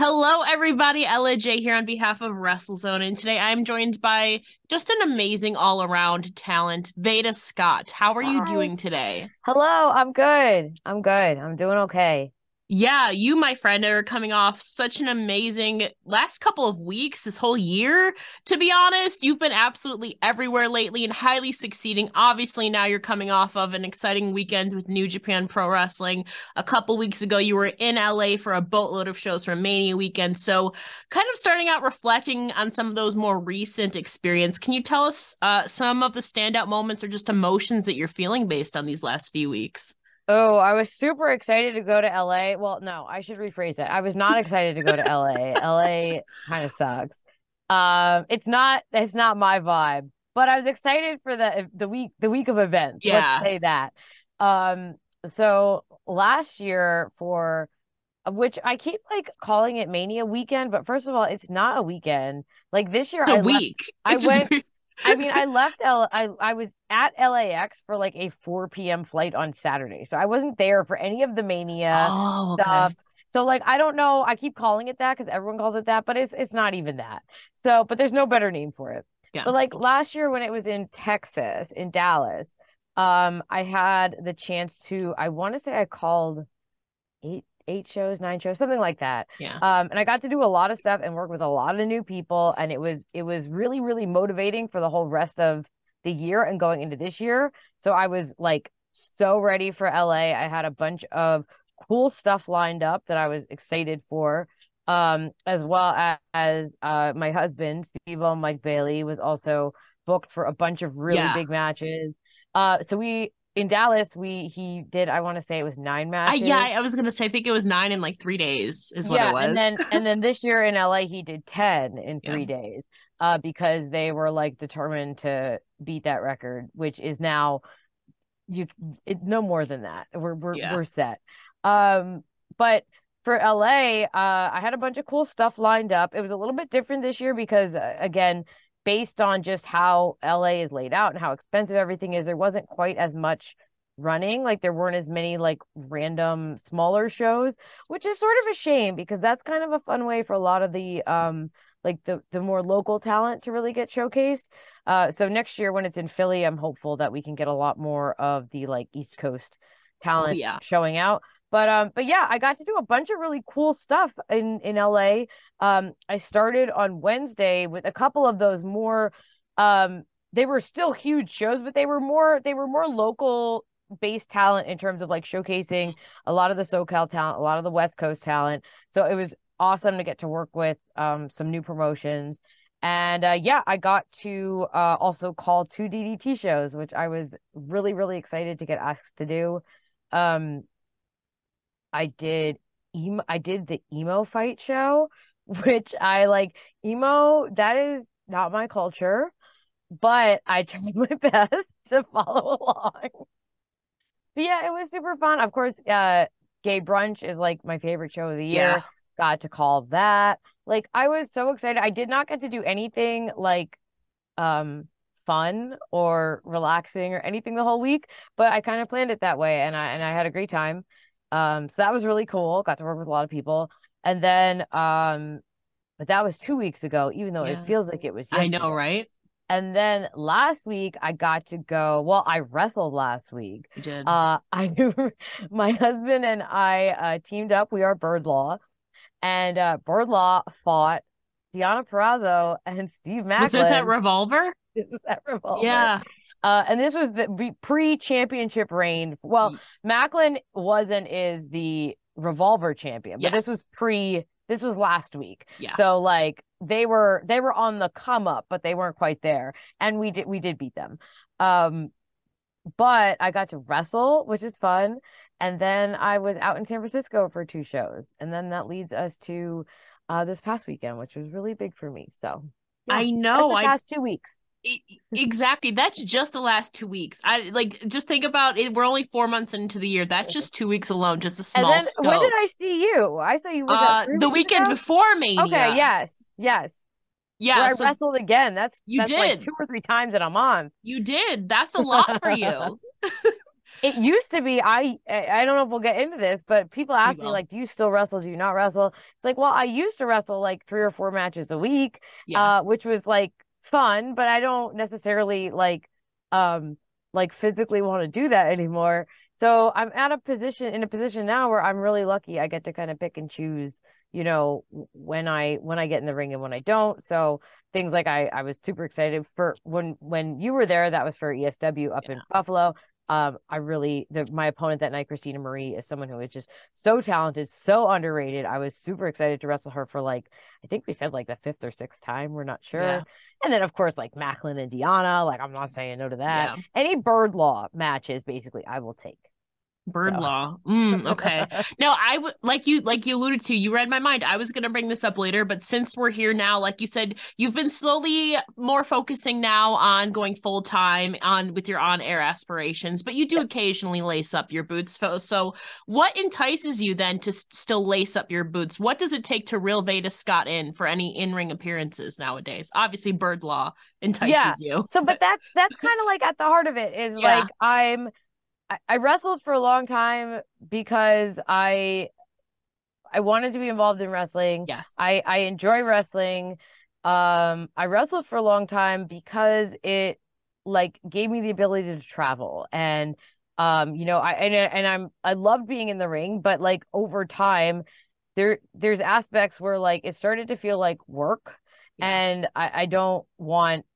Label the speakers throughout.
Speaker 1: Hello, everybody. Ella Jay here on behalf of WrestleZone, and today I'm joined by just an amazing all-around talent, Veda Scott. How are you doing today?
Speaker 2: Hello, I'm good. I'm good. I'm doing okay.
Speaker 1: Yeah, you, my friend, are coming off such an amazing last couple of weeks, this whole year. To be honest, you've been absolutely everywhere lately and highly succeeding. Obviously, now you're coming off of an exciting weekend with New Japan Pro Wrestling. A couple weeks ago, you were in LA for a boatload of shows for Mania weekend. So, kind of starting out reflecting on some of those more recent experience, can you tell us uh, some of the standout moments or just emotions that you're feeling based on these last few weeks?
Speaker 2: Oh, I was super excited to go to LA. Well, no, I should rephrase it. I was not excited to go to LA. LA kind of sucks. Um, it's not it's not my vibe, but I was excited for the the week the week of events.
Speaker 1: Yeah.
Speaker 2: Let's say that. Um, so last year for which I keep like calling it Mania weekend, but first of all, it's not a weekend. Like this year
Speaker 1: It's a
Speaker 2: I left
Speaker 1: week.
Speaker 2: I
Speaker 1: It's just-
Speaker 2: went I mean, I left L I I was at LAX for like a 4 p.m. flight on Saturday. So I wasn't there for any of the Mania
Speaker 1: oh, okay.
Speaker 2: stuff. So like I don't know, I keep calling it that because everyone calls it that, but it's it's not even that. So, but there's no better name for it.
Speaker 1: Yeah.
Speaker 2: But like last year when it was in Texas, in Dallas, um, I had the chance to I want to say I called eight eight shows, nine shows, something like that.
Speaker 1: Yeah.
Speaker 2: Um, and I got to do a lot of stuff and work with a lot of new people, and it was it was really really motivating for the whole rest of the year and going into this year. So I was like so ready for LA. I had a bunch of cool stuff lined up that I was excited for. Um, as well as, as uh my husband, Speedball Mike Bailey, was also booked for a bunch of really
Speaker 1: Yeah.
Speaker 2: big matches. Uh, so we in Dallas, we he did I want to say it was nine
Speaker 1: I,
Speaker 2: matches.
Speaker 1: yeah, I was gonna say I think it was nine in like three days is what
Speaker 2: yeah,
Speaker 1: it was.
Speaker 2: and then and then this year in LA he did 10 in
Speaker 1: Yeah.
Speaker 2: 3 days uh because they were like determined to beat that record which is now you it, no more than that. We're we're
Speaker 1: Yeah.
Speaker 2: we're set. Um but for LA uh I had a bunch of cool stuff lined up. It was a little bit different this year because uh, again based on just how LA is laid out and how expensive everything is there wasn't quite as much running like there weren't as many like random smaller shows which is sort of a shame because that's kind of a fun way for a lot of the um like the the more local talent to really get showcased. Uh so next year when it's in Philly, I'm hopeful that we can get a lot more of the like East Coast talent
Speaker 1: yeah.
Speaker 2: showing out. But um but yeah, I got to do a bunch of really cool stuff in in LA. Um I started on Wednesday with a couple of those more um they were still huge shows, but they were more they were more local based talent in terms of like showcasing a lot of the SoCal talent, a lot of the West Coast talent. So it was awesome to get to work with um some new promotions. And uh yeah, I got to uh also call two DDT shows, which I was really, really excited to get asked to do. Um I did emo I did the emo fight show, which I like emo, that is not my culture, but I tried my best to follow along. But yeah, it was super fun. Of course, uh Gay Brunch is like my favorite show of the year.
Speaker 1: Yeah.
Speaker 2: Got to call that. Like I was so excited. I did not get to do anything like um fun or relaxing or anything the whole week, but I kind of planned it that way and I and I had a great time. Um so that was really cool. Got to work with a lot of people. And then um but that was 2 weeks ago, even though
Speaker 1: Yeah.
Speaker 2: it feels like it was
Speaker 1: I know, right?
Speaker 2: And then last week I got to go, well, I wrestled last week.
Speaker 1: You did.
Speaker 2: Uh, I my husband and I uh teamed up. We are Bird Law, and uh Bird Law fought Deonna Purrazzo and Steve Maclin.
Speaker 1: was this at Revolver?
Speaker 2: This is at Revolver.
Speaker 1: Yeah.
Speaker 2: Uh, and this was the pre-championship reign. Well, Maclin was and is the Revolver champion, but this was pre. This was last week.
Speaker 1: Yeah.
Speaker 2: So like they were they were on the come up, but they weren't quite there, and we did we did beat them. Um, but I got to wrestle, which is fun. And then I was out in San Francisco for two shows, and then that leads us to uh this past weekend, which was really big for me. So yeah,
Speaker 1: I know.
Speaker 2: the
Speaker 1: I
Speaker 2: past two weeks.
Speaker 1: Exactly. That's just the last two weeks. I like just think about it. We're only four months into the year. That's just two weeks alone. Just a
Speaker 2: And
Speaker 1: small
Speaker 2: then
Speaker 1: scope.
Speaker 2: when did I see you? I saw you
Speaker 1: uh, the weekend
Speaker 2: ago?
Speaker 1: before Mania.
Speaker 2: Okay, yes, yes.
Speaker 1: Yeah.
Speaker 2: Where I wrestled again. That's
Speaker 1: You
Speaker 2: that's like
Speaker 1: did.
Speaker 2: two or three times in a month.
Speaker 1: you did. That's a lot for you.
Speaker 2: it used to be I I don't know if we'll get into this, but people ask me like, do you still wrestle? Do you not wrestle? It's like, well, I used to wrestle like three or four matches a week, yeah. uh, which was like fun, but I don't necessarily like um like physically want to do that anymore. So I'm at a position in a position now where I'm really lucky. I get to kind of pick and choose, you know, when I when I get in the ring and when I don't. So things like I I was super excited for when when you were there. That was for ESW up yeah. in Buffalo. Um, I really the my opponent that night, Christina Marie, is someone who is just so talented, so underrated. I was super excited to wrestle her for like I think we said like the fifth or sixth time. We're not sure. Yeah. And then of course like Maclin and Deonna. Like I'm not saying no to that. Yeah. Any bird law matches, basically, I will take.
Speaker 1: Bird so. law. Mm, okay. no, I would like you like you alluded to. You read my mind. I was gonna bring this up later, but since we're here now, like you said, you've been slowly more focusing now on going full time on with your on air aspirations. But you do yes. occasionally lace up your boots. Folks. So, what entices you then to still lace up your boots? What does it take to reel Veda Scott in for any in ring appearances nowadays? Obviously, bird law entices yeah. you.
Speaker 2: So, but that's that's kind of like at the heart of it is yeah. like I'm I, I wrestled for a long time because I I wanted to be involved in wrestling.
Speaker 1: Yes.
Speaker 2: I I enjoy wrestling. Um I wrestled for a long time because it like gave me the ability to travel and um you know I and and I'm I love being in the ring but like over time there there's aspects where like it started to feel like work yeah. and I I don't want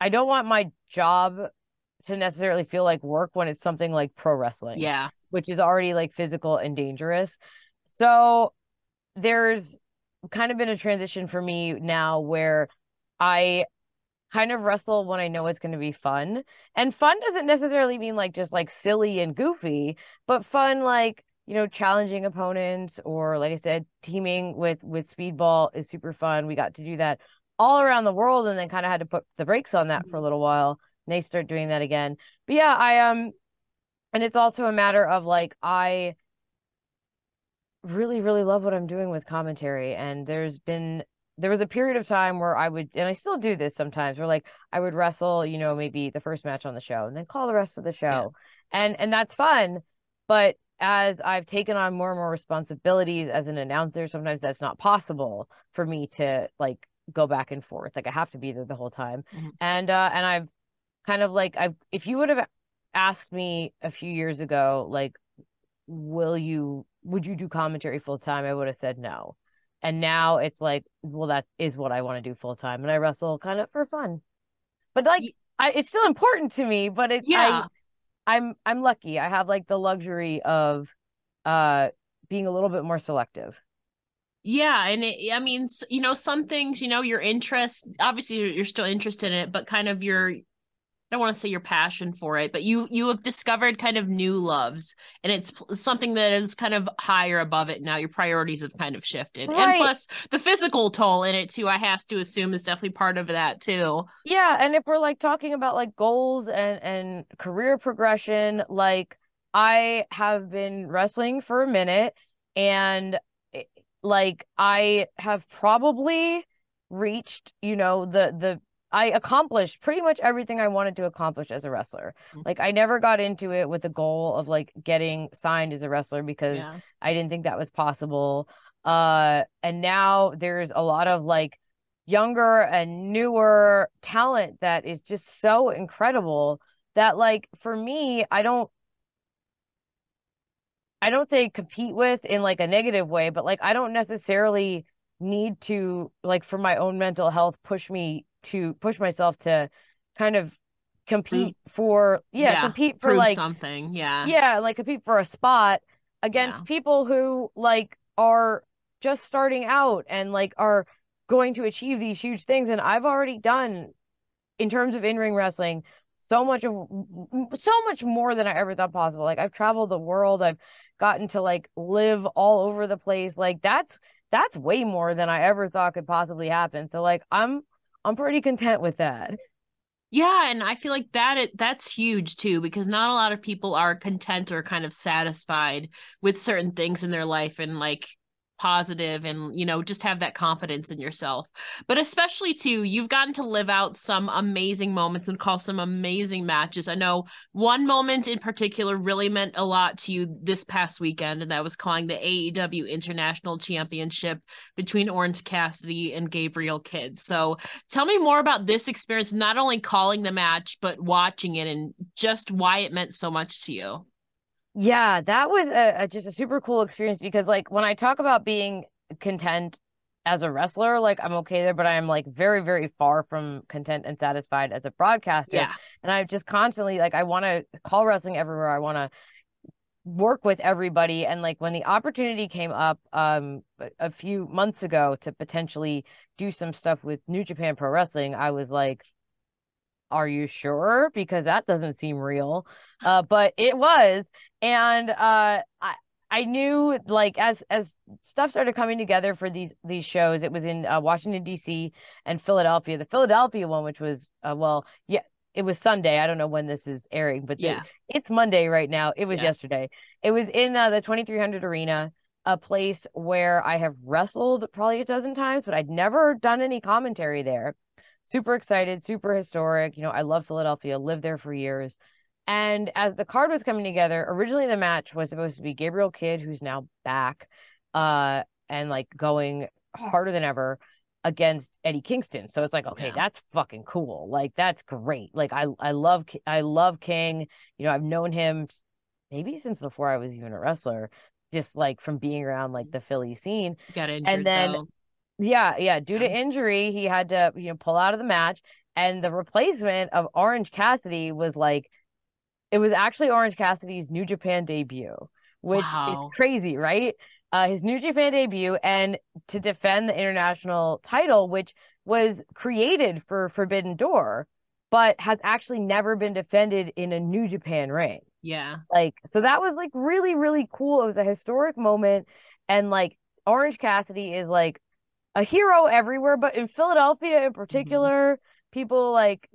Speaker 2: I don't want my job to necessarily feel like work when it's something like pro wrestling.
Speaker 1: Yeah.
Speaker 2: Which is already like physical and dangerous. So there's kind of been a transition for me now where I kind of wrestle when I know it's going to be fun. And fun doesn't necessarily mean like just like silly and goofy, but fun like, you know, challenging opponents or like I said, teaming with with Speedball is super fun. We got to do that all around the world and then kind of had to put the brakes on that for a mm-hmm. little while they start doing that again. But yeah, I um and it's also a matter of like I really really love what I'm doing with commentary and there's been there was a period of time where I would and I still do this sometimes where like I would wrestle, you know, maybe the first match on the show and then call the rest of the show. Yeah. And and that's fun, but as I've taken on more and more responsibilities as an announcer, sometimes that's not possible for me to like go back and forth. Like I have to be there the whole time. Mm-hmm. And uh and I've kind of like I if you would have asked me a few years ago like will you would you do commentary full time I would have said no. And now it's like well that is what I want to do full time and I wrestle kind of for fun. But like I it's still important to me but it's yeah. I, I'm I'm lucky. I have like the luxury of uh being a little bit more selective.
Speaker 1: Yeah, and it, I mean, you know, some things, you know, your interest. Obviously, you're still interested in it, but kind of your I don't want to say your passion for it, but you you have discovered kind of new loves, and it's something that is kind of higher above it now. Your priorities have kind of shifted, right. and plus the physical toll in it too. I have to assume is definitely part of that too.
Speaker 2: Yeah, and if we're like talking about like goals and and career progression, like I have been wrestling for a minute, and like I have probably reached you know the the I accomplished pretty much everything I wanted to accomplish as a wrestler. Mm-hmm. Like I never got into it with the goal of like getting signed as a wrestler because yeah. I didn't think that was possible. Uh and now there's a lot of like younger and newer talent that is just so incredible that like for me, I don't I don't say compete with in like a negative way, but like I don't necessarily need to like for my own mental health push me to push myself to kind of compete for yeah, yeah compete for like
Speaker 1: something yeah.
Speaker 2: Yeah like compete for a spot against yeah. people who like are just starting out and like are going to achieve these huge things. And I've already done in terms of in-ring wrestling so much of so much more than I ever thought possible. Like I've traveled the world. I've gotten to like live all over the place. Like that's that's way more than I ever thought could possibly happen. So like I'm I'm pretty content with that.
Speaker 1: Yeah, and I feel like that that's huge too because not a lot of people are content or kind of satisfied with certain things in their life and like positive and you know just have that confidence in yourself. But especially too you've gotten to live out some amazing moments and call some amazing matches. I know one moment in particular really meant a lot to you this past weekend and that was calling the aew international championship between orange cassidy and gabriel kidd. So tell me more about this experience not only calling the match but watching it and just why it meant so much to you
Speaker 2: yeah, that was a, a, just a super cool experience because like when I talk about being content as a wrestler, like I'm okay there, but I'm like very, very far from content and satisfied as a broadcaster.
Speaker 1: Yeah.
Speaker 2: And I just constantly like I want to call wrestling everywhere. I want to work with everybody. And like when the opportunity came up um a few months ago to potentially do some stuff with New Japan Pro Wrestling, I was like, are you sure? Because that doesn't seem real. Uh, but it was. And uh, I, I knew like as as stuff started coming together for these these shows, it was in uh, Washington D.C. and Philadelphia. The Philadelphia one, which was uh, well, yeah, it was Sunday. I don't know when this is airing, but
Speaker 1: yeah,
Speaker 2: the, it's Monday right now. It was
Speaker 1: yeah.
Speaker 2: yesterday. It was in uh, the 2300 Arena, a place where I have wrestled probably a dozen times, but I'd never done any commentary there super excited, super historic. You know, I love Philadelphia, lived there for years. And as the card was coming together, originally the match was supposed to be Gabriel Kidd, who's now back, uh, and like going harder than ever against Eddie Kingston. So it's like, okay, yeah. that's fucking cool. Like that's great. Like I I love I love King. You know, I've known him maybe since before I was even a wrestler, just like from being around like the Philly scene.
Speaker 1: Got injured,
Speaker 2: and then
Speaker 1: though.
Speaker 2: Yeah, yeah. Due to injury, he had to, you know, pull out of the match. And the replacement of Orange Cassidy was like, it was actually Orange Cassidy's New Japan debut, which wow. is crazy, right? Uh, his New Japan debut and to defend the international title, which was created for Forbidden Door, but has actually never been defended in a New Japan ring.
Speaker 1: Yeah.
Speaker 2: Like, so that was like really, really cool. It was a historic moment. And like, Orange Cassidy is like a hero everywhere, but in Philadelphia in mm-hmm. particular, mm-hmm. people like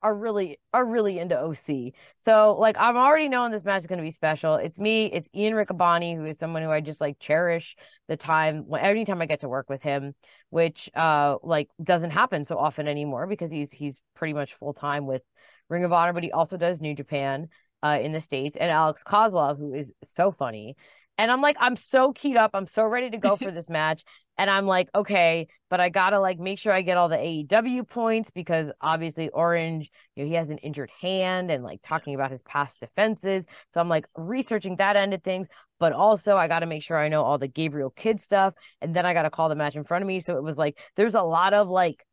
Speaker 2: are really are really into OC. So like I'm already knowing this match is going to be special. It's me, it's Ian Riccaboni, who is someone who I just like cherish the time anytime I get to work with him, which uh like doesn't happen so often anymore because he's he's pretty much full time with Ring of Honor, but he also does New Japan uh in the States and Alex Koslov, who is so funny. And I'm like, I'm so keyed up. I'm so ready to go for this match. And I'm like, okay, but I gotta like make sure I get all the AEW points because obviously Orange, you know, he has an injured hand and like talking about his past defenses. So I'm like researching that end of things, but also I gotta make sure I know all the Gabriel Kidd stuff. And then I gotta call the match in front of me. So it was like there's a lot of like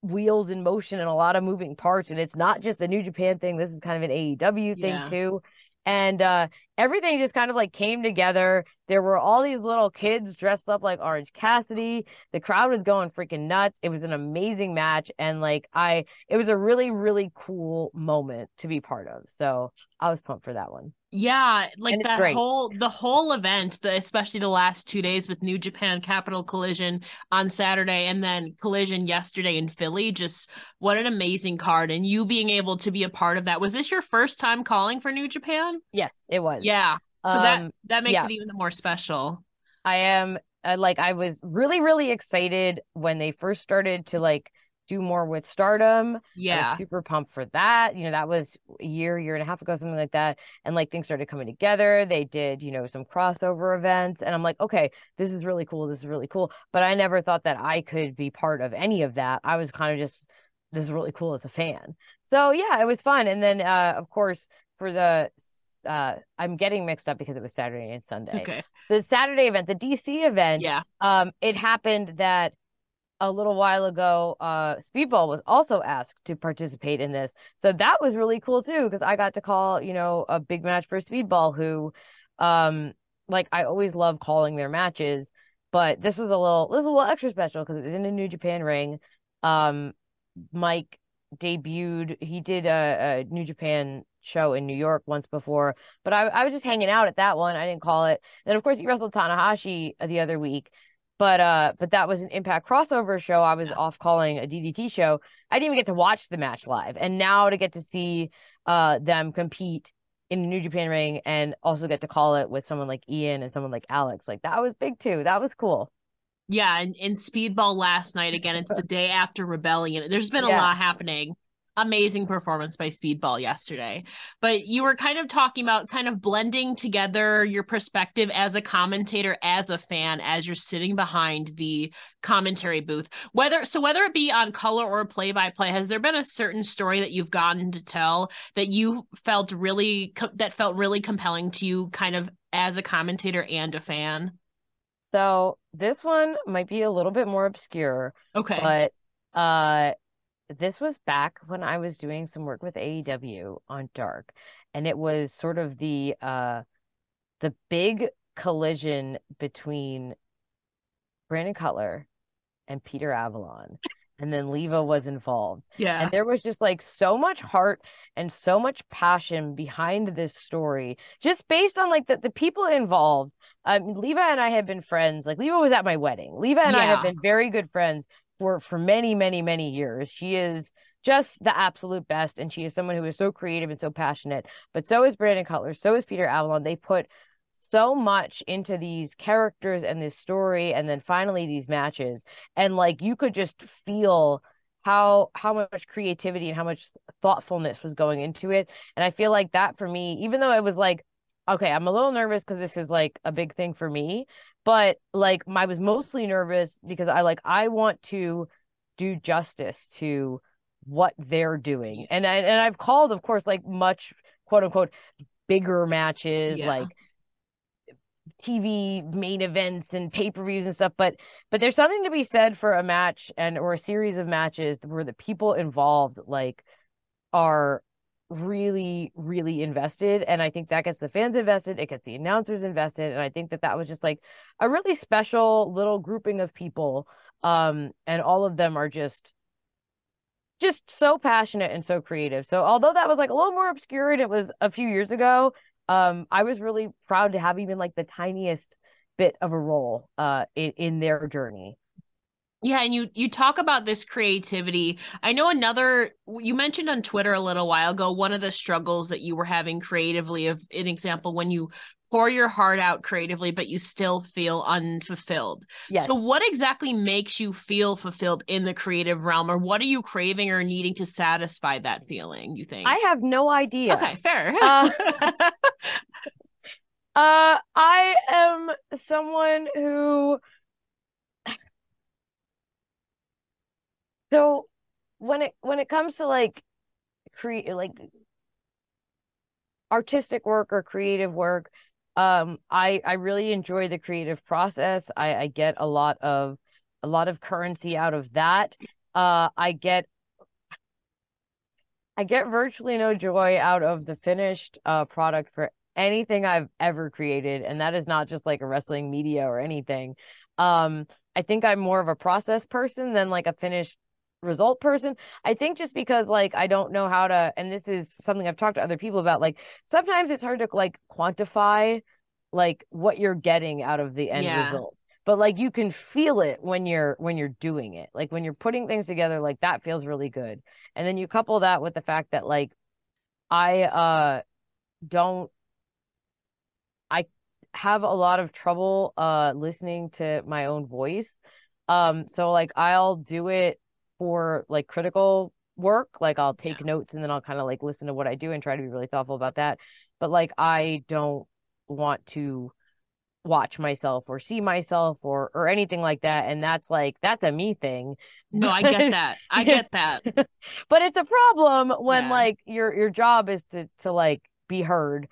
Speaker 2: wheels in motion and a lot of moving parts. And it's not just a New Japan thing. This is kind of an AEW thing yeah. too and uh, everything just kind of like came together. There were all these little kids dressed up like Orange Cassidy. The crowd was going freaking nuts. It was an amazing match, and like I, it was a really really cool moment to be part of. So I was pumped for that one.
Speaker 1: Yeah, like that great. whole the whole event, the especially the last two days with New Japan Capital Collision on Saturday and then Collision yesterday in Philly. Just what an amazing card, and you being able to be a part of that. Was this your first time calling for New Japan?
Speaker 2: Yes, it was.
Speaker 1: Yeah, so um, that that makes yeah. it even more special.
Speaker 2: I am uh, like I was really really excited when they first started to like do more with stardom.
Speaker 1: Yeah.
Speaker 2: super pumped for that. You know, that was a year, year and a half ago, something like that. And like things started coming together. They did, you know, some crossover events. And I'm like, okay, this is really cool. This is really cool. But I never thought that I could be part of any of that. I was kind of just, this is really cool as a fan. So yeah, it was fun. And then uh of course for the uh I'm getting mixed up because it was Saturday and Sunday.
Speaker 1: Okay.
Speaker 2: The Saturday event, the DC event,
Speaker 1: yeah.
Speaker 2: Um, it happened that a little while ago, uh, Speedball was also asked to participate in this. So that was really cool too, because I got to call, you know, a big match for Speedball, who, um, like I always love calling their matches, but this was a little, this was a little extra special because it was in a New Japan ring. Um, Mike debuted, he did a, a New Japan show in New York once before, but I, I was just hanging out at that one. I didn't call it. then of course, he wrestled Tanahashi the other week but uh but that was an impact crossover show i was off calling a ddt show i didn't even get to watch the match live and now to get to see uh them compete in a New Japan ring and also get to call it with someone like Ian and someone like Alex. Like that was big too. That was cool.
Speaker 1: Yeah, and in Speedball last night again, it's the day after Rebellion. There's been a yeah. lot happening amazing performance by Speedball yesterday. But you were kind of talking about kind of blending together your perspective as a commentator, as a fan, as you're sitting behind the commentary booth. Whether so whether it be on color or play by play, has there been a certain story that you've gotten to tell that you felt really that felt really compelling to you kind of as a commentator and a fan?
Speaker 2: So this one might be a little bit more obscure.
Speaker 1: Okay.
Speaker 2: But uh this was back when I was doing some work with AEW on Dark, and it was sort of the uh the big collision between Brandon Cutler and Peter Avalon. And then Leva was involved.
Speaker 1: Yeah.
Speaker 2: And there was just like so much heart and so much passion behind this story, just based on like the, the people involved. Um, Leva and I have been friends. Like Leva was at my wedding. Leva and yeah. I have been very good friends for for many many many years she is just the absolute best and she is someone who is so creative and so passionate but so is brandon cutler so is peter avalon they put so much into these characters and this story and then finally these matches and like you could just feel how how much creativity and how much thoughtfulness was going into it and i feel like that for me even though it was like okay i'm a little nervous because this is like a big thing for me but like I was mostly nervous because I like I want to do justice to what they're doing. And I, and I've called of course like much quote unquote bigger matches yeah. like TV main events and pay-per-views and stuff but but there's something to be said for a match and or a series of matches where the people involved like are really really invested and i think that gets the fans invested it gets the announcers invested and i think that that was just like a really special little grouping of people um and all of them are just just so passionate and so creative. So although that was like a little more obscure and it was a few years ago um i was really proud to have even like the tiniest bit of a role uh in, in their journey
Speaker 1: yeah, and you you talk about this creativity. I know another you mentioned on Twitter a little while ago one of the struggles that you were having creatively of an example when you pour your heart out creatively but you still feel unfulfilled. Yes. So what exactly makes you feel fulfilled in the creative realm or what are you craving or needing to satisfy that feeling, you think?
Speaker 2: I have no idea.
Speaker 1: Okay, fair. uh,
Speaker 2: uh I am someone who So when it when it comes to like create like artistic work or creative work, um, I I really enjoy the creative process. I I get a lot of a lot of currency out of that. Uh, I get I get virtually no joy out of the finished uh product for anything I've ever created, and that is not just like a wrestling media or anything. Um, I think I'm more of a process person than like a finished result person. I think just because like I don't know how to and this is something I've talked to other people about like sometimes it's hard to like quantify like what you're getting out of the end yeah. result. But like you can feel it when you're when you're doing it. Like when you're putting things together like that feels really good. And then you couple that with the fact that like I uh don't I have a lot of trouble uh listening to my own voice. Um so like I'll do it for like critical work like i'll take yeah. notes and then i'll kind of like listen to what i do and try to be really thoughtful about that. But like i don't want to watch myself or see myself or or anything like that and that's like that's a me thing.
Speaker 1: No i get that. I get that.
Speaker 2: But it's a problem when yeah. like your your job is to to like be heard.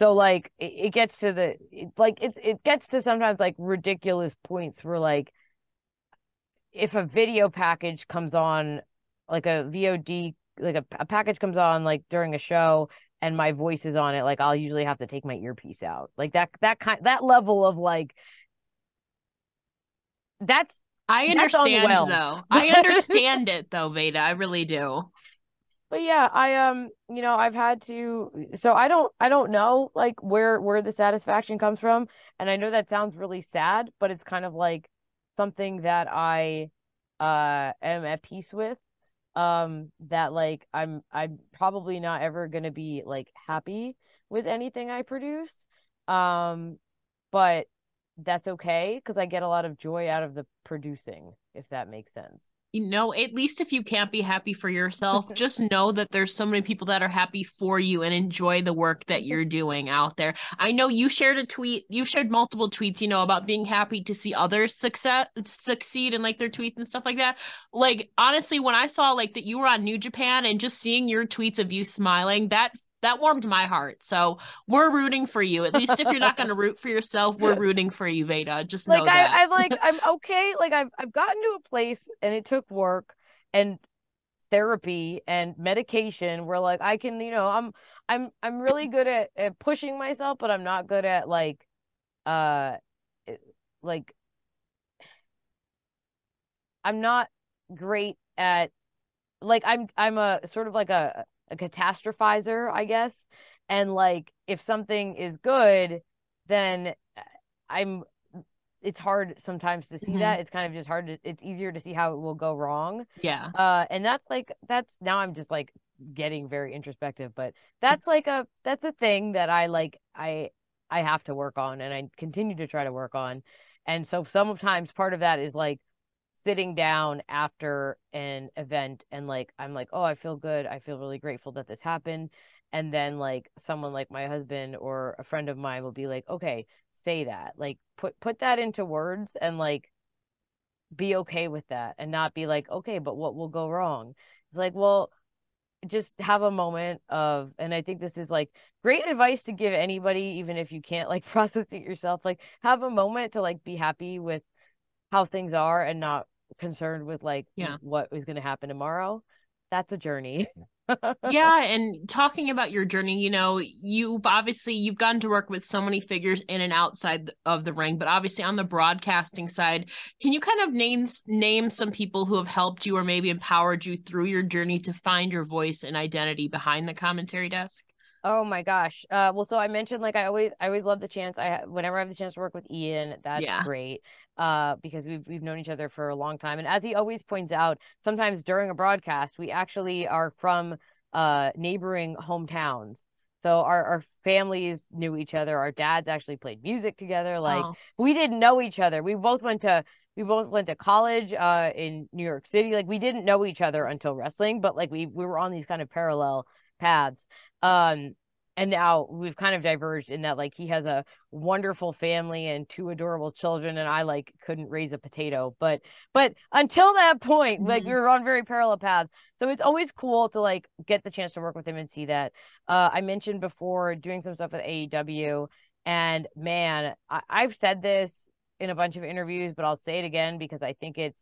Speaker 2: So like it, it gets to the it, like it's it gets to sometimes like ridiculous points where like if a video package comes on, like a VOD, like a, a package comes on like during a show and my voice is on it, like I'll usually have to take my earpiece out. Like that that kind that level of like that's
Speaker 1: I understand well. though. I understand it though, Veda. I really do.
Speaker 2: But yeah, I um, you know, I've had to so I don't I don't know like where where the satisfaction comes from. And I know that sounds really sad, but it's kind of like something that I uh am at peace with um that like I'm I'm probably not ever going to be like happy with anything I produce. Um, but that's okay because I get a lot of joy out of the producing, if that makes sense
Speaker 1: you know, at least if you can't be happy for yourself, just know that there's so many people that are happy for you and enjoy the work that you're doing out there. I know you shared a tweet, you shared multiple tweets, you know, about being happy to see others success succeed and like their tweets and stuff like that. Like honestly, when I saw like that you were on New Japan and just seeing your tweets of you smiling, that that warmed my heart. So we're rooting for you. At least if you're not going to root for yourself, we're rooting for you, Veda. Just
Speaker 2: like
Speaker 1: know I, that.
Speaker 2: I'm like I'm okay. Like I've I've gotten to a place, and it took work and therapy and medication where like I can, you know, I'm I'm I'm really good at, at pushing myself, but I'm not good at like uh like I'm not great at like I'm I'm a sort of like a a catastrophizer, I guess. And like if something is good, then I'm it's hard sometimes to see mm-hmm. that. It's kind of just hard to it's easier to see how it will go wrong.
Speaker 1: Yeah.
Speaker 2: Uh and that's like that's now I'm just like getting very introspective, but that's like a that's a thing that I like I I have to work on and I continue to try to work on. And so sometimes part of that is like sitting down after an event and like I'm like, oh, I feel good. I feel really grateful that this happened. And then like someone like my husband or a friend of mine will be like, okay, say that. Like put put that into words and like be okay with that and not be like, okay, but what will go wrong? It's like, well, just have a moment of and i think this is like great advice to give anybody even if you can't like process it yourself like have a moment to like be happy with how things are and not concerned with like
Speaker 1: yeah.
Speaker 2: what is going to happen tomorrow that's a journey.
Speaker 1: Yeah. And talking about your journey you know you've obviously you've gotten to work with so many figures in and outside of the ring but obviously on the broadcasting side can you kind of name name some people who have helped you or maybe empowered you through your journey to find your voice and identity behind the commentary desk
Speaker 2: Oh my gosh. Uh, well, so I mentioned like I always, I always love the chance. I whenever I have the chance to work with Ian, that's yeah. great. Uh, because we've we've known each other for a long time, and as he always points out, sometimes during a broadcast, we actually are from uh neighboring hometowns. So our our families knew each other. Our dads actually played music together. Like oh. we didn't know each other. We both went to we both went to college uh in New York City. Like we didn't know each other until wrestling, but like we we were on these kind of parallel paths. Um, and now we've kind of diverged in that like he has a wonderful family and two adorable children and i like couldn't raise a potato. But but until that point mm-hmm. like we were on very parallel paths. So it's always cool to like get the chance to work with him and see that. Uh i mentioned before doing some stuff with aew and man I- i've said this in a bunch of interviews but i'll say it again because i think it's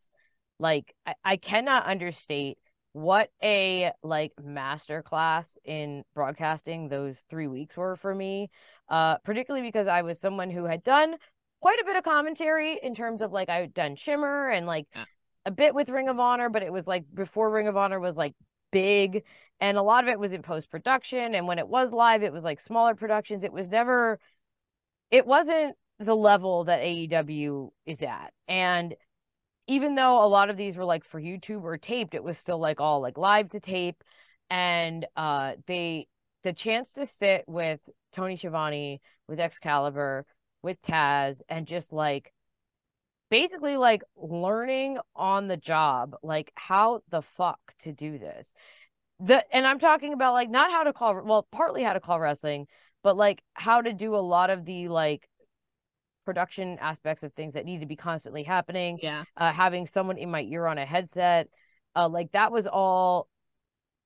Speaker 2: like I, I cannot understate what a like master class in broadcasting those three weeks were for me uh particularly because i was someone who had done quite a bit of commentary in terms of like i had done shimmer and like yeah. a bit with ring of honor but it was like before ring of honor was like big and a lot of it was in post production and when it was live it was like smaller productions it was never it wasn't the level that aew is at and even though a lot of these were like for YouTube or taped, it was still like all like live to tape. And uh they the chance to sit with Tony Schiavone, with Excalibur, with Taz, and just like basically like learning on the job, like how the fuck to do this. The and I'm talking about like not how to call well, partly how to call wrestling, but like how to do a lot of the like production aspects of things that need to be constantly happening.
Speaker 1: Yeah.
Speaker 2: Uh, having someone in my ear on a headset, uh, like that was all.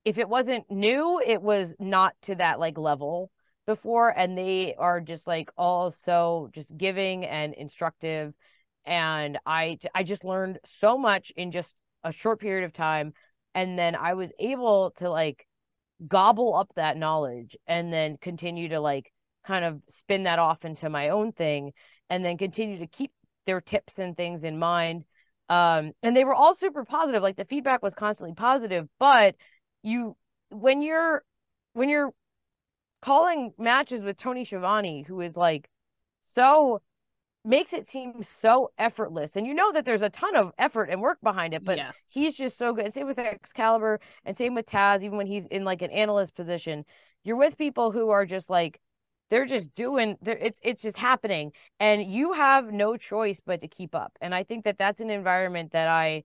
Speaker 2: If it wasn't new, it was not to that like level before, and they are just like all so just giving and instructive, and I I just learned so much in just a short period of time, and then I was able to like gobble up that knowledge and then continue to like kind of spin that off into my own thing and then continue to keep their tips and things in mind. Um, and they were all super positive. Like the feedback was constantly positive, but you, when you're, when you're calling matches with Tony Schiavone, who is like so makes it seem so effortless. And you know that there's a ton of effort and work behind it, but he's just so good. And same with Excalibur and same with Taz, even when he's in like an analyst position, you're with people who are just like they're just doing it's it's just happening and you have no choice but to keep up and i think that that's an environment that i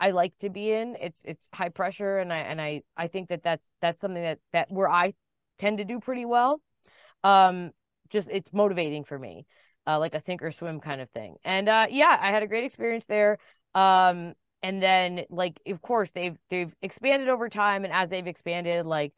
Speaker 2: i like to be in it's it's high pressure and i and i i think that that's that's something that that where i tend to do pretty well um just it's motivating for me uh like a sink or swim kind of thing and uh yeah i had a great experience there um and then like of course they've they've expanded over time and as they've expanded like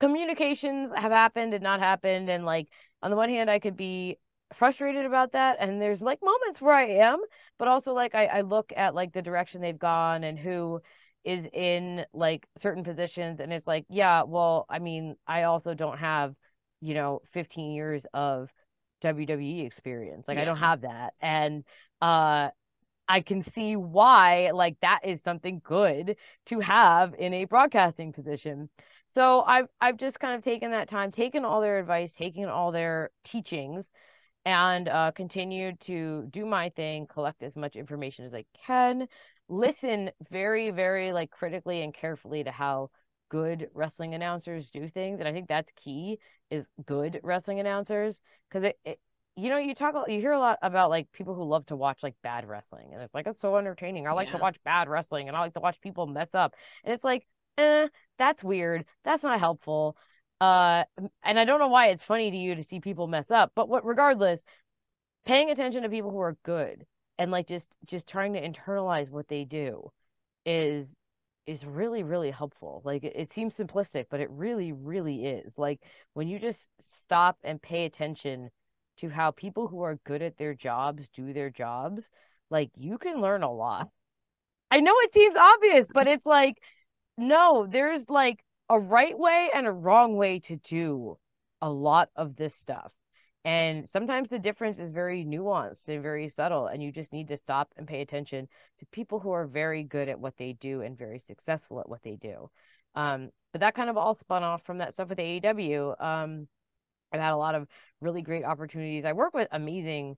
Speaker 2: communications have happened and not happened and like on the one hand i could be frustrated about that and there's like moments where i am but also like I, I look at like the direction they've gone and who is in like certain positions and it's like yeah well i mean i also don't have you know 15 years of wwe experience like yeah. i don't have that and uh I can see why like that is something good to have in a broadcasting position. So I've I've just kind of taken that time, taken all their advice, taken all their teachings, and uh, continued to do my thing, collect as much information as I can, listen very, very like critically and carefully to how good wrestling announcers do things, and I think that's key is good wrestling announcers because it, it you know, you talk, you hear a lot about like people who love to watch like bad wrestling, and it's like it's so entertaining. I like yeah. to watch bad wrestling, and I like to watch people mess up, and it's like, eh, that's weird. That's not helpful. Uh, and I don't know why it's funny to you to see people mess up, but what, regardless, paying attention to people who are good and like just just trying to internalize what they do is is really really helpful like it, it, seems simplistic but it really really is like when you just stop and pay attention to how people who are good at their jobs do their jobs like you can learn a lot i know it seems obvious but it's like no, there's like a right way and a wrong way to do a lot of this stuff. And sometimes the difference is very nuanced and very subtle. And you just need to stop and pay attention to people who are very good at what they do and very successful at what they do. Um, but that kind of all spun off from that stuff with AEW. Um, I've had a lot of really great opportunities. I work with amazing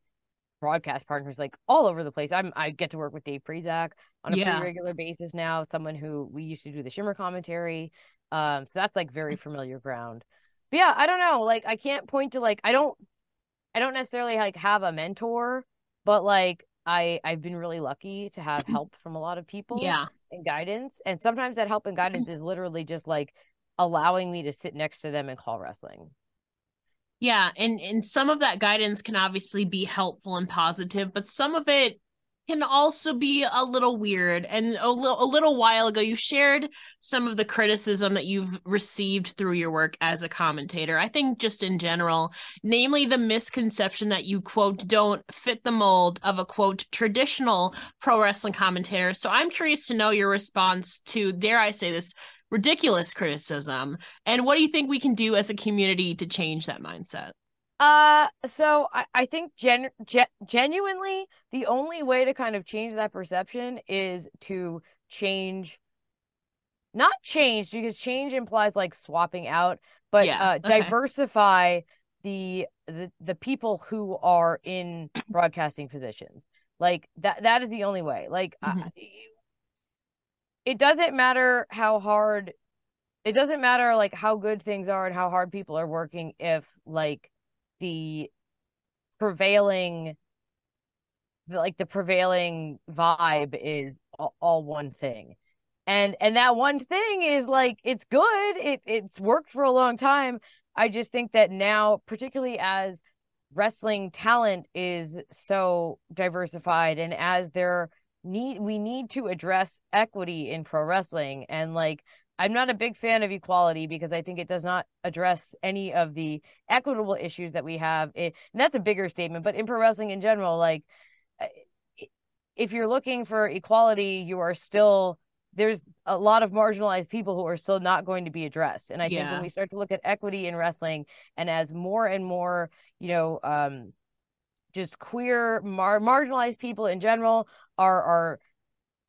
Speaker 2: broadcast partners like all over the place. I'm I get to work with Dave Prazak on a yeah. pretty regular basis now. Someone who we used to do the Shimmer commentary. Um, so that's like very mm. familiar ground. But yeah, I don't know. Like I can't point to like I don't I don't necessarily like have a mentor, but like I I've been really lucky to have mm-hmm. help from a lot of people.
Speaker 1: Yeah.
Speaker 2: And guidance. And sometimes that help and guidance mm. is literally just like allowing me to sit next to them and call wrestling.
Speaker 1: Yeah, and and some of that guidance can obviously be helpful and positive, but some of it can also be a little weird. And a little, a little while ago, you shared some of the criticism that you've received through your work as a commentator. I think just in general, namely the misconception that you quote don't fit the mold of a quote traditional pro wrestling commentator. So I'm curious to know your response to, dare I say this, ridiculous criticism and what do you think we can do as a community to change that mindset
Speaker 2: uh so i, I think gen, gen genuinely the only way to kind of change that perception is to change not change because change implies like swapping out but yeah, uh okay. diversify the, the the people who are in broadcasting positions like that that is the only way like mm-hmm. I, it doesn't matter how hard it doesn't matter like how good things are and how hard people are working if like the prevailing like the prevailing vibe is all, one thing. And and that one thing is like it's good it it's worked for a long time. I just think that now particularly as wrestling talent is so diversified and as there need we need to address equity in pro wrestling and like I'm not a big fan of equality because I think it does not address any of the equitable issues that we have. It, and that's a bigger statement, but in pro wrestling in general, like if you're looking for equality, you are still there's a lot of marginalized people who are still not going to be addressed. And I yeah. think when we start to look at equity in wrestling and as more and more, you know, um, just queer mar- marginalized people in general are are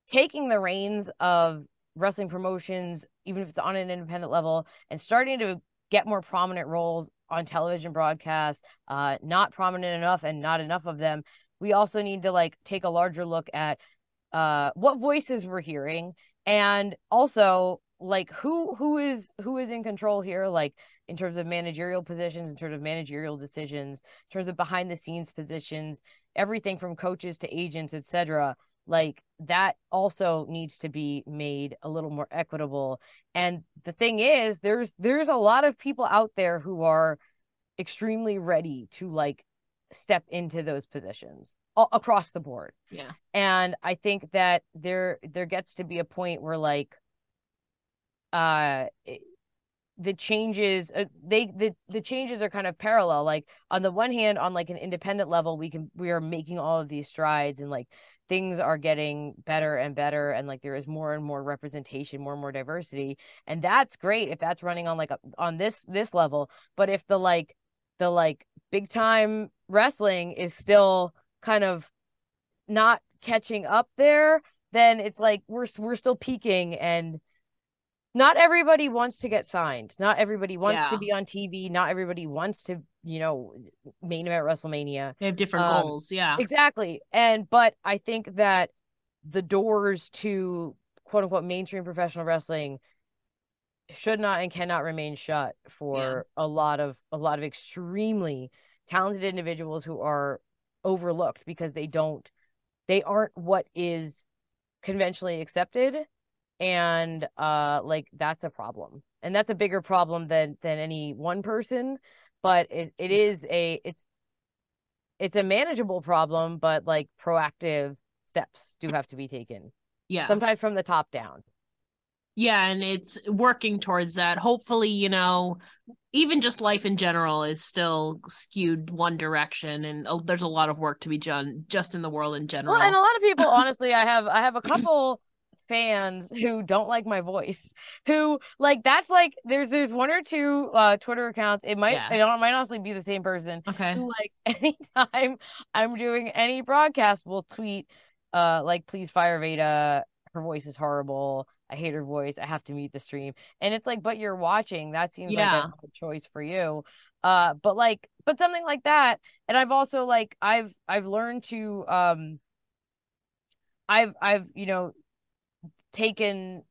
Speaker 2: taking the reins of wrestling promotions even if it's on an independent level and starting to get more prominent roles on television broadcasts uh not prominent enough and not enough of them. We also need to like take a larger look at uh what voices we're hearing and also like who who is who is in control here? Like in terms of managerial positions, in terms of managerial decisions, in terms of behind the scenes positions, everything from coaches to agents, etc. Like that also needs to be made a little more equitable. And the thing is, there's there's a lot of people out there who are extremely ready to like step into those positions all, across the board.
Speaker 1: Yeah.
Speaker 2: And I think that there there gets to be a point where like uh the changes uh, they the the changes are kind of parallel like on the one hand on like an independent level we can we are making all of these strides and like things are getting better and better and like there is more and more representation more and more diversity and that's great if that's running on like a, on this this level but if the like the like big time wrestling is still kind of not catching up there then it's like we're we're still peaking and not everybody wants to get signed. Not everybody wants yeah. to be on TV. Not everybody wants to, you know, main event WrestleMania.
Speaker 1: They have different um, goals. Yeah.
Speaker 2: Exactly. And, but I think that the doors to quote unquote mainstream professional wrestling should not and cannot remain shut for yeah. a lot of, a lot of extremely talented individuals who are overlooked because they don't, they aren't what is conventionally accepted and uh like that's a problem. And that's a bigger problem than than any one person but it, it is a it's it's a manageable problem but like proactive steps do have to be taken.
Speaker 1: Yeah.
Speaker 2: Sometimes from the top down.
Speaker 1: Yeah and it's working towards that. Hopefully you know even just life in general is still skewed one direction and uh, there's a lot of work to be done just in the world in general
Speaker 2: well, and a lot of people honestly i have i have a couple fans who don't like my voice who like that's like there's there's one or two uh twitter accounts it might yeah. it might honestly be the same person
Speaker 1: okay.
Speaker 2: who like anytime i'm doing any broadcast will tweet uh like please fire veda. Her voice is horrible. I hate her voice. I have to mute the stream. And it's like but you're watching. That seems yeah. like a choice for you. Uh but like but something like that and i've also like i've i've learned to um I've I've you know taken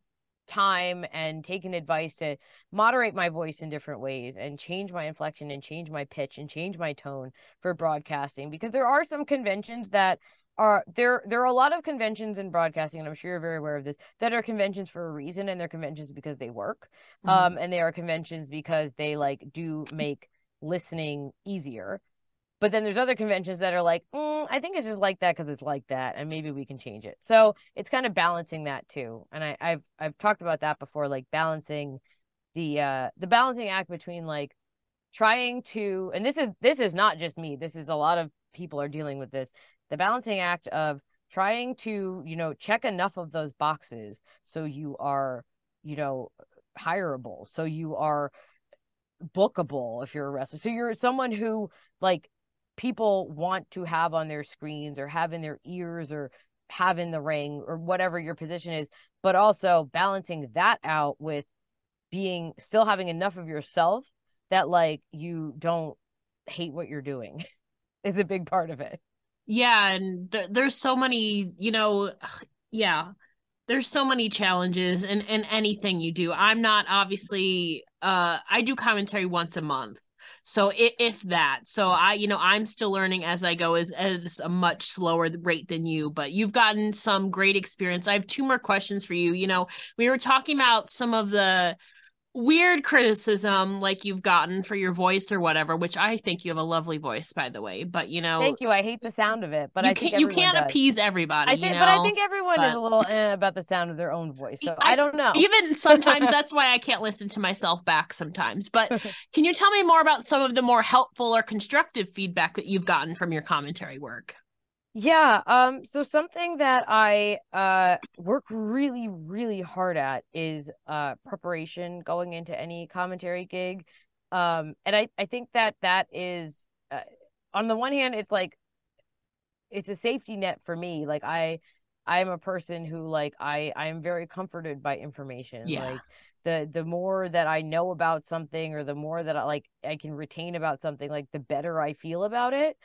Speaker 2: time and taken advice to moderate my voice in different ways and change my inflection and change my pitch and change my tone for broadcasting because there are some conventions that are there there are a lot of conventions in broadcasting and i'm sure you're very aware of this that are conventions for a reason and they're conventions because they work mm-hmm. um and they are conventions because they like do make listening easier but then there's other conventions that are like, mm, I think it's just like that because it's like that, and maybe we can change it. So it's kind of balancing that too. And I, I've I've talked about that before, like balancing the uh the balancing act between like trying to, and this is this is not just me. This is a lot of people are dealing with this. The balancing act of trying to you know check enough of those boxes so you are you know hireable, so you are bookable if you're a wrestler. So you're someone who like people want to have on their screens or have in their ears or have in the ring or whatever your position is, but also balancing that out with being still having enough of yourself that like you don't hate what you're doing is a big part of it.
Speaker 1: Yeah, and th- there's so many, you know, yeah, there's so many challenges in in anything you do. I'm not obviously uh I do commentary once a month. So if that, so I, you know, I'm still learning as I go as, as a much slower rate than you, but you've gotten some great experience. I have two more questions for you. You know, we were talking about some of the weird criticism like you've gotten for your voice or whatever which i think you have a lovely voice by the way but you know
Speaker 2: thank you i hate the sound of it but
Speaker 1: you
Speaker 2: I
Speaker 1: can't you can't
Speaker 2: does.
Speaker 1: appease everybody
Speaker 2: I think,
Speaker 1: know?
Speaker 2: but i think everyone but... is a little eh about the sound of their own voice so i, I don't know
Speaker 1: even sometimes that's why i can't listen to myself back sometimes but can you tell me more about some of the more helpful or constructive feedback that you've gotten from your commentary work
Speaker 2: yeah, um so something that I uh work really really hard at is uh preparation going into any commentary gig. Um and I I think that that is uh, on the one hand it's like it's a safety net for me. Like I I am a person who like I I am very comforted by information.
Speaker 1: Yeah.
Speaker 2: Like the the more that I know about something or the more that I like I can retain about something like the better I feel about it.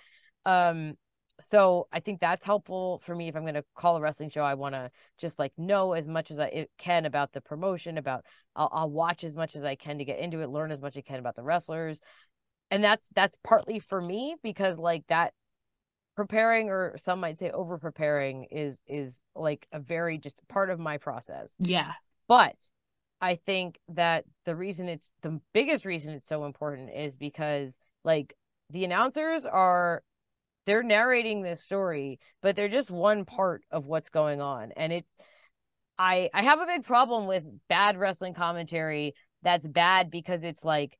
Speaker 2: Um so I think that's helpful for me if I'm going to call a wrestling show. I want to just like know as much as I eh, can about the promotion, about I'll, I'll watch as much as I can to get into it, learn as much as I can about the wrestlers, and that's that's partly for me because like that preparing or some might say over preparing is is like a very just part of my process.
Speaker 1: Yeah.
Speaker 2: But I think that the reason it's the biggest reason it's so important is because like the announcers are they're narrating this story, but they're just one part of what's going on. And it I I have a big problem with bad wrestling commentary that's bad because it's like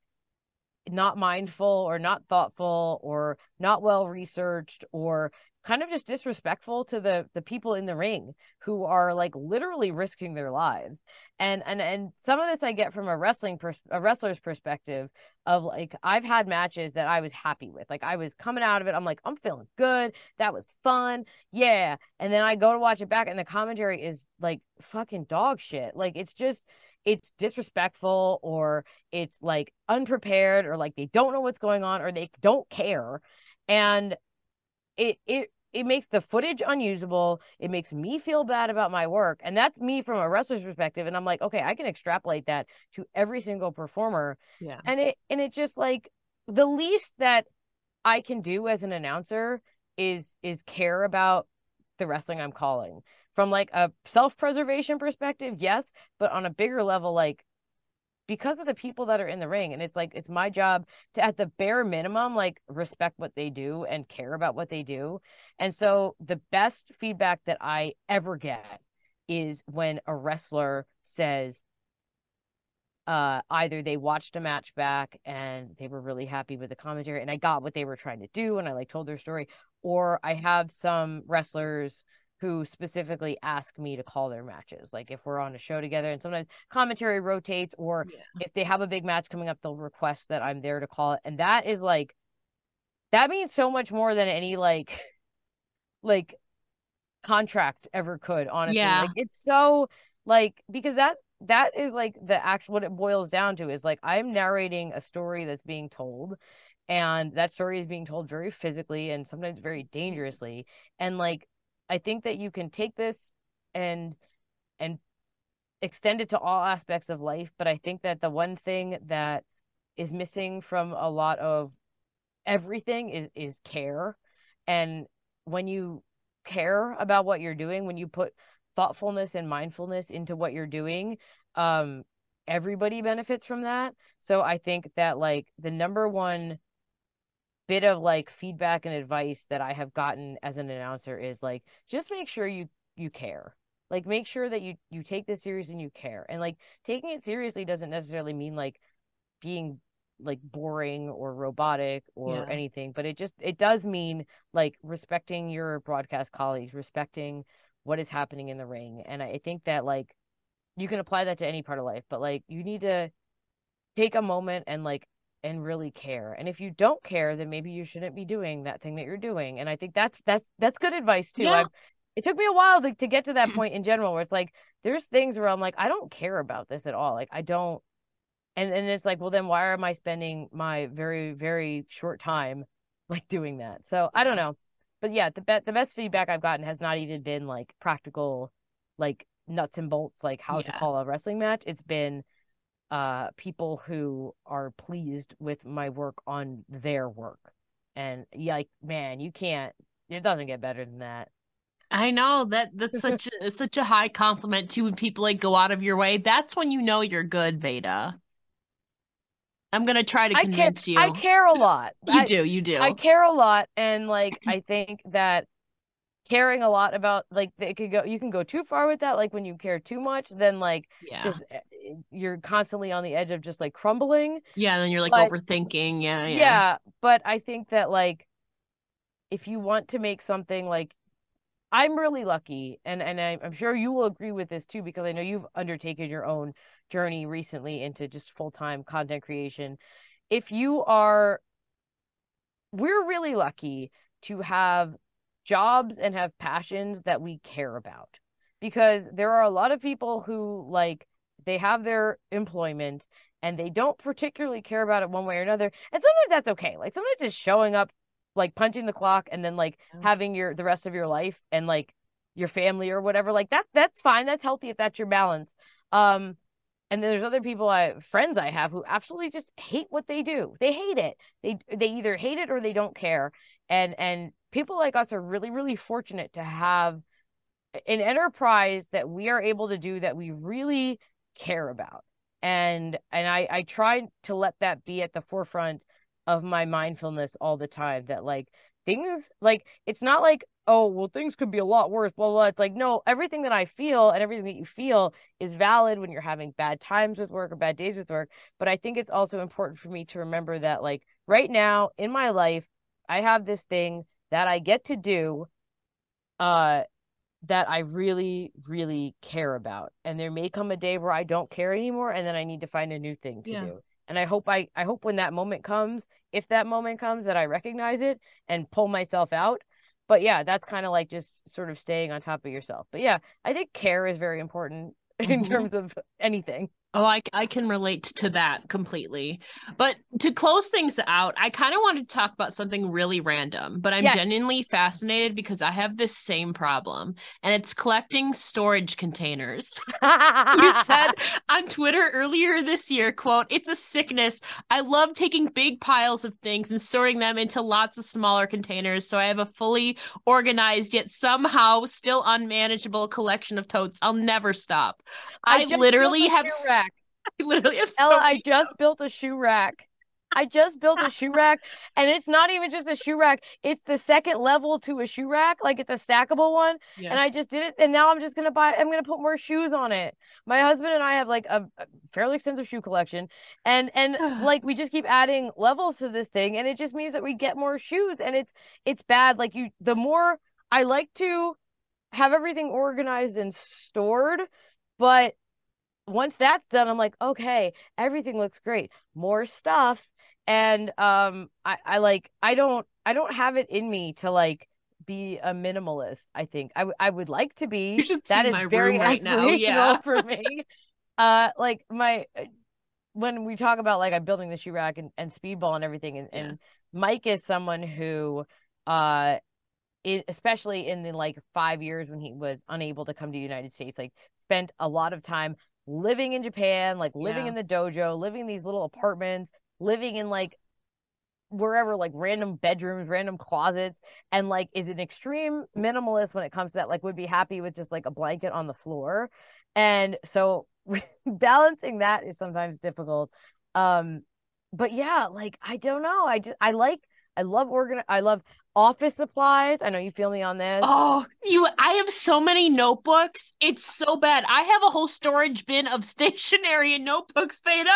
Speaker 2: not mindful or not thoughtful or not well researched or kind of just disrespectful to the the people in the ring who are like literally risking their lives and and and some of this i get from a wrestling pers- a wrestler's perspective of like i've had matches that i was happy with like i was coming out of it i'm like i'm feeling good that was fun yeah and then i go to watch it back and the commentary is like fucking dog shit like it's just it's disrespectful or it's like unprepared or like they don't know what's going on or they don't care and it it it makes the footage unusable it makes me feel bad about my work and that's me from a wrestler's perspective and i'm like okay i can extrapolate that to every single performer
Speaker 1: yeah.
Speaker 2: and it and it just like the least that i can do as an announcer is is care about the wrestling i'm calling. From like a self-preservation perspective yes but on a bigger level like because of the people that are in the ring and it's like it's my job to at the bare minimum like respect what they do and care about what they do. And so the best feedback that i ever get is when a wrestler says uh either they watched a match back and they were really happy with the commentary and i got what they were trying to do and i like told their story or i have some wrestlers who specifically ask me to call their matches. Like if we're on a show together and sometimes commentary rotates or yeah. if they have a big match coming up, they'll request that I'm there to call it. And that is like that means so much more than any like like contract ever could, honestly.
Speaker 1: Yeah.
Speaker 2: Like it's so like because that that is like the actual what it boils down to is like I'm narrating a story that's being told and that story is being told very physically and sometimes very dangerously and like I think that you can take this and and extend it to all aspects of life, but I think that the one thing that is missing from a lot of everything is is care. And when you care about what you're doing, when you put thoughtfulness and mindfulness into what you're doing, um everybody benefits from that. So I think that like the number one bit of like feedback and advice that I have gotten as an announcer is like just make sure you you care. Like make sure that you you take this serious and you care. And like taking it seriously doesn't necessarily mean like being like boring or robotic or yeah. anything, but it just it does mean like respecting your broadcast colleagues, respecting what is happening in the ring. And I think that like you can apply that to any part of life, but like you need to take a moment and like and really care. And if you don't care, then maybe you shouldn't be doing that thing that you're doing. And I think that's that's that's good advice too. Yeah. it took me a while to, to get to that point in general where it's like there's things where I'm like, I don't care about this at all. Like I don't and and it's like, well then why am I spending my very, very short time like doing that? So I don't know. But yeah, the be- the best feedback I've gotten has not even been like practical, like nuts and bolts, like how yeah. to call a wrestling match. It's been uh people who are pleased with my work on their work and like man you can't it doesn't get better than that
Speaker 1: I know that that's such a such a high compliment too when people like go out of your way. That's when you know you're good, Veda. I'm gonna try to convince
Speaker 2: I
Speaker 1: you.
Speaker 2: I care a lot.
Speaker 1: you
Speaker 2: I,
Speaker 1: do, you do.
Speaker 2: I care a lot, and like I think that caring a lot about like it could go you can go too far with that like when you care too much then like
Speaker 1: yeah.
Speaker 2: just eh, you're constantly on the edge of just like crumbling.
Speaker 1: Yeah then you're like
Speaker 2: but,
Speaker 1: overthinking. Yeah, yeah.
Speaker 2: Yeah but i think that like if you want to make something like i'm really lucky and and i'm sure you will agree with this too because i know you've undertaken your own journey recently into just full-time content creation. If you are we're really lucky to have jobs and have passions that we care about because there are a lot of people who like they have their employment and they don't particularly care about it one way or another. And sometimes that's okay. Like sometimes just showing up like punching the clock and then like having your the rest of your life and like your family or whatever like that that's fine. That's healthy if that's your balance. Um and then there's other people I friends I have who absolutely just hate what they do. They hate it. They they either hate it or they don't care. And and people like us are really really fortunate to have an enterprise that we are able to do that we really care about and and I I try to let that be at the forefront of my mindfulness all the time that like things like it's not like oh well things could be a lot worse blah blah, blah. it's like no everything that I feel and everything that you feel is valid when you're having bad times with work or bad days with work but I think it's also important for me to remember that like right now in my life I have this thing that I get to do uh that I really, really care about. And there may come a day where I don't care anymore and then I need to find a new thing to
Speaker 1: Yeah.
Speaker 2: do. And I hope I I hope when that moment comes, if that moment comes that I recognize it and pull myself out. But yeah, that's kind of like just sort of staying on top of yourself. But yeah, I think care is very important in
Speaker 1: Mhm.
Speaker 2: terms of anything.
Speaker 1: Oh, I, I can relate to that completely. But to close things out, I kind of wanted to talk about something really random, but I'm
Speaker 2: Yes.
Speaker 1: genuinely fascinated because I have this same problem, and it's collecting storage containers. you said on Twitter earlier this year, quote, it's a sickness. I love taking big piles of things and sorting them into lots of smaller containers so I have a fully organized yet somehow still unmanageable collection of totes. I'll never stop. I,
Speaker 2: just
Speaker 1: literally have
Speaker 2: shoe
Speaker 1: s-
Speaker 2: rack.
Speaker 1: I literally have so
Speaker 2: I just built a shoe rack. I just built a shoe rack, and it's not even just a shoe rack. It's the second level to a shoe rack, like it's a stackable one.
Speaker 1: Yeah.
Speaker 2: And I just did it, and now I'm just gonna buy. I'm gonna put more shoes on it. My husband and I have like a, a fairly extensive shoe collection, and and like we just keep adding levels to this thing, and it just means that we get more shoes, and it's it's bad. Like you, the more I like to have everything organized and stored, but once that's done, I'm like, okay, everything looks great. More stuff. And um I, I like I don't I don't have it in me to like be a minimalist, I think. I, w- I would like to be.
Speaker 1: You should
Speaker 2: That
Speaker 1: see
Speaker 2: is
Speaker 1: my
Speaker 2: very
Speaker 1: room right now. Yeah.
Speaker 2: for me. Uh like my when we talk about like I'm building the shoe rack and, and speedball and everything and,
Speaker 1: Yeah.
Speaker 2: and Mike is someone who uh it, especially in the like five years when he was unable to come to the United States, like spent a lot of time living in Japan, like living
Speaker 1: Yeah.
Speaker 2: in the dojo, living in these little apartments, living in like wherever, like random bedrooms, random closets, and like is an extreme minimalist when it comes to that, like would be happy with just like a blanket on the floor. And so balancing that is sometimes difficult. Um, but yeah, like I don't know. I just I like I love organ I love office supplies. I know you feel me on this.
Speaker 1: Oh, you I have so many notebooks. It's so bad. I have a whole storage bin of stationery and notebooks, Veda.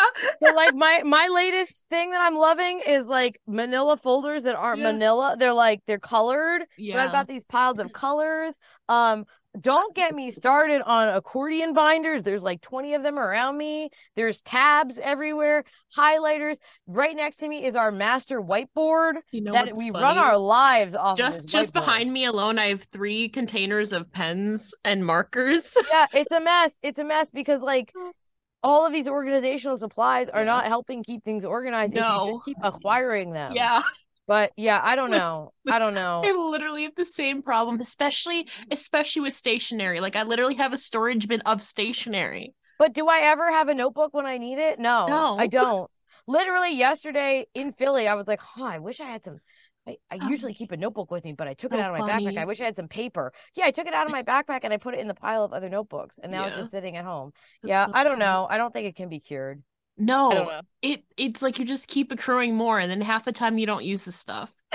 Speaker 2: So like my my latest thing that I'm loving is like manila folders that aren't
Speaker 1: Yeah.
Speaker 2: manila. They're like they're colored.
Speaker 1: Yeah.
Speaker 2: So I've got these piles of colors. Um don't get me started on accordion binders. There's like 20 of them around me. There's tabs everywhere, highlighters. Right next to me is our master whiteboard
Speaker 1: You know
Speaker 2: that we
Speaker 1: funny?
Speaker 2: run our lives off
Speaker 1: just
Speaker 2: of
Speaker 1: just
Speaker 2: whiteboard.
Speaker 1: behind me alone, I have three containers of pens and markers.
Speaker 2: yeah, it's a mess. It's a mess because like mm. all of these organizational supplies are
Speaker 1: Yeah.
Speaker 2: not helping keep things organized if you
Speaker 1: No.
Speaker 2: just keep acquiring them.
Speaker 1: yeah.
Speaker 2: But yeah, I don't know. I don't know.
Speaker 1: I literally have the same problem, especially especially with stationery. Like I literally have a storage bin of stationery.
Speaker 2: But do I ever have a notebook when I need it? No,
Speaker 1: No.
Speaker 2: I don't. Literally yesterday in Philly, I was like, "Huh, I wish I had some." I, I
Speaker 1: Oh.
Speaker 2: usually keep a notebook with me, but I took it out of my
Speaker 1: funny.
Speaker 2: backpack. I wish I had some paper. Yeah, I took it out of my backpack and I put it in the pile of other notebooks, and now it's just sitting at home.
Speaker 1: That's
Speaker 2: yeah,
Speaker 1: so
Speaker 2: I don't
Speaker 1: funny.
Speaker 2: know. I don't think it can be cured.
Speaker 1: No, it it's like you just keep accruing more, and then half the time you don't use the stuff.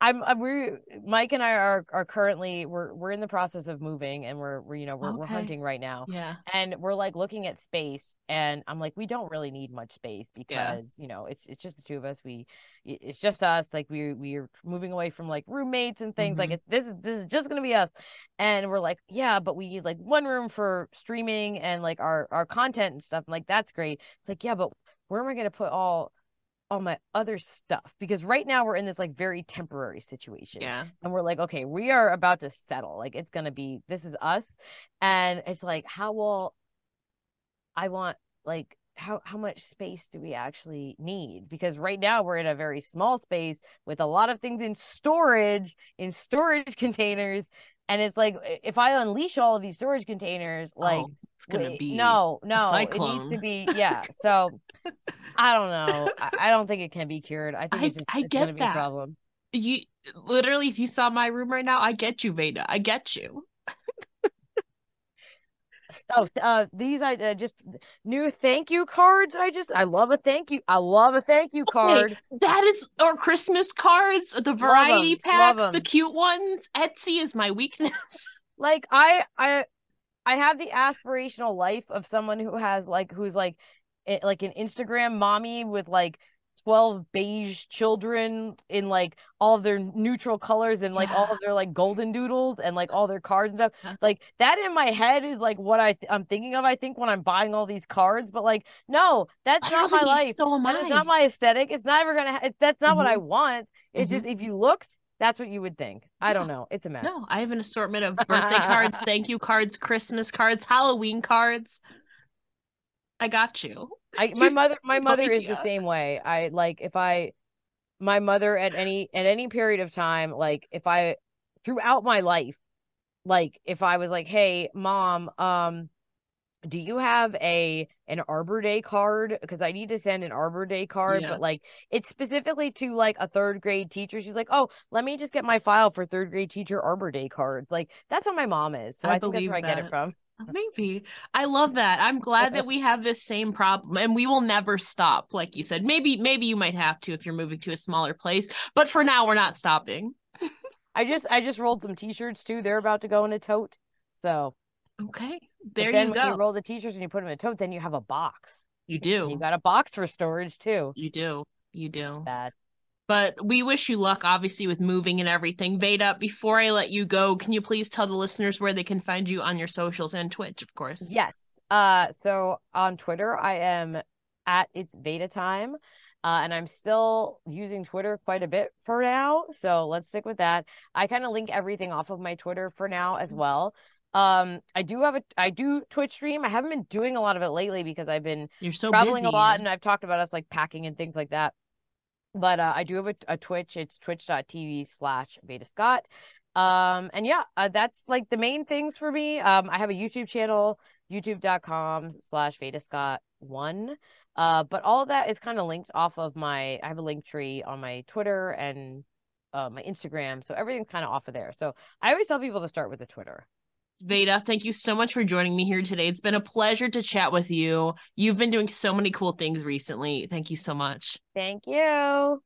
Speaker 2: I'm, I'm we Mike and I are are currently we're we're in the process of moving and we're we're you know we're we're hunting right now.
Speaker 1: yeah,
Speaker 2: and we're like looking at space and i'm like we don't really need much space because you know it's it's just the two of us. We it's just us. Like we we're moving away from like roommates and things. Like
Speaker 1: Mhm.
Speaker 2: it, this is this is just gonna be us. And we're like yeah but we need like one room for streaming and like our our content and stuff. I'm like that's great. It's like yeah but where am i gonna put all all my other stuff because right now we're in this like very temporary situation
Speaker 1: yeah.
Speaker 2: and we're like, okay, we are about to settle. Like it's gonna be this is us. And it's like, how will I want like how how much space do we actually need? Because right now we're in a very small space with a lot of things in storage, in storage containers. And it's like if I unleash all of these storage containers, like oh,
Speaker 1: it's gonna wait, be
Speaker 2: no, no, it needs to be yeah. So I don't know. I, I, don't think it can be cured. I think I, it's, just, I it's get gonna be that. a problem.
Speaker 1: You literally, if you saw my room right now, I get you, Veda. I get you.
Speaker 2: Oh, uh, these I uh, just new thank you cards. I just I love a thank you. I love a thank you card.
Speaker 1: Hey, that is our Christmas cards, the variety packs, the cute ones. Etsy is my weakness.
Speaker 2: Like I I I have the aspirational life of someone who has like who's like like an Instagram mommy with like 12 beige children in like all of their neutral colors and like yeah. all of their like golden doodles and like all their cards and stuff. Like that in my head is like what I th- I'm thinking of. I think when I'm buying all these cards, but like no, that's not my life. So am that is not my aesthetic. It's never gonna. Ha- that's not mm-hmm. what I mm-hmm. want. It's mm-hmm. just if you looked, that's what you would think. I yeah. don't know. It's a mess.
Speaker 1: No, I have an assortment of birthday cards, thank you cards, Christmas cards, Halloween cards. I got you.
Speaker 2: I my mother my mother is the same way. I like if I my mother at any at any period of time, like if I throughout my life, like if I was like, Hey, mom, um, do you have a an arbor day card because i need to send an arbor day card yeah. but like it's specifically to like a third grade teacher she's like oh let me just get my file for third grade teacher arbor day cards like that's how my mom is so i, I think that's where that. i get it from
Speaker 1: Maybe. I love that. I'm glad that we have this same problem and we will never stop. Like you said, maybe, maybe you might have to if you're moving to a smaller place, but for now, we're not stopping.
Speaker 2: I just, I just rolled some t-shirts too. They're about to go in a tote. So,
Speaker 1: okay. There
Speaker 2: you
Speaker 1: go.
Speaker 2: When you roll the t-shirts and you put them in a tote, then you have a box.
Speaker 1: You do.
Speaker 2: And you got a box for storage too.
Speaker 1: You do. You do.
Speaker 2: Bad.
Speaker 1: But we wish you luck, obviously, with moving and everything. Veda, before I let you go, can you please tell the listeners where they can find you on your socials and Twitch, of course?
Speaker 2: Yes. Uh, so on Twitter, I am at it's Veda time. Uh, and I'm still using Twitter quite a bit for now. So let's stick with that. I kind of link everything off of my Twitter for now as well. Um, I do have a I do Twitch stream. I haven't been doing a lot of it lately because I've been
Speaker 1: you're so
Speaker 2: traveling
Speaker 1: busy.
Speaker 2: a lot, and I've talked about us like packing and things like that but uh, I do have a, a Twitch. It's twitch.tv slash Veda Scott. Um, and yeah, uh, that's like the main things for me. Um, I have a YouTube channel, youtube.com slash Veda Scott one. Uh, but all that is kind of linked off of my, I have a link tree on my Twitter and uh, my Instagram. So everything's kind of off of there. So I always tell people to start with the Twitter.
Speaker 1: Veda, thank you so much for joining me here today. It's been a pleasure to chat with you. You've been doing so many cool things recently. Thank you so much.
Speaker 2: Thank you.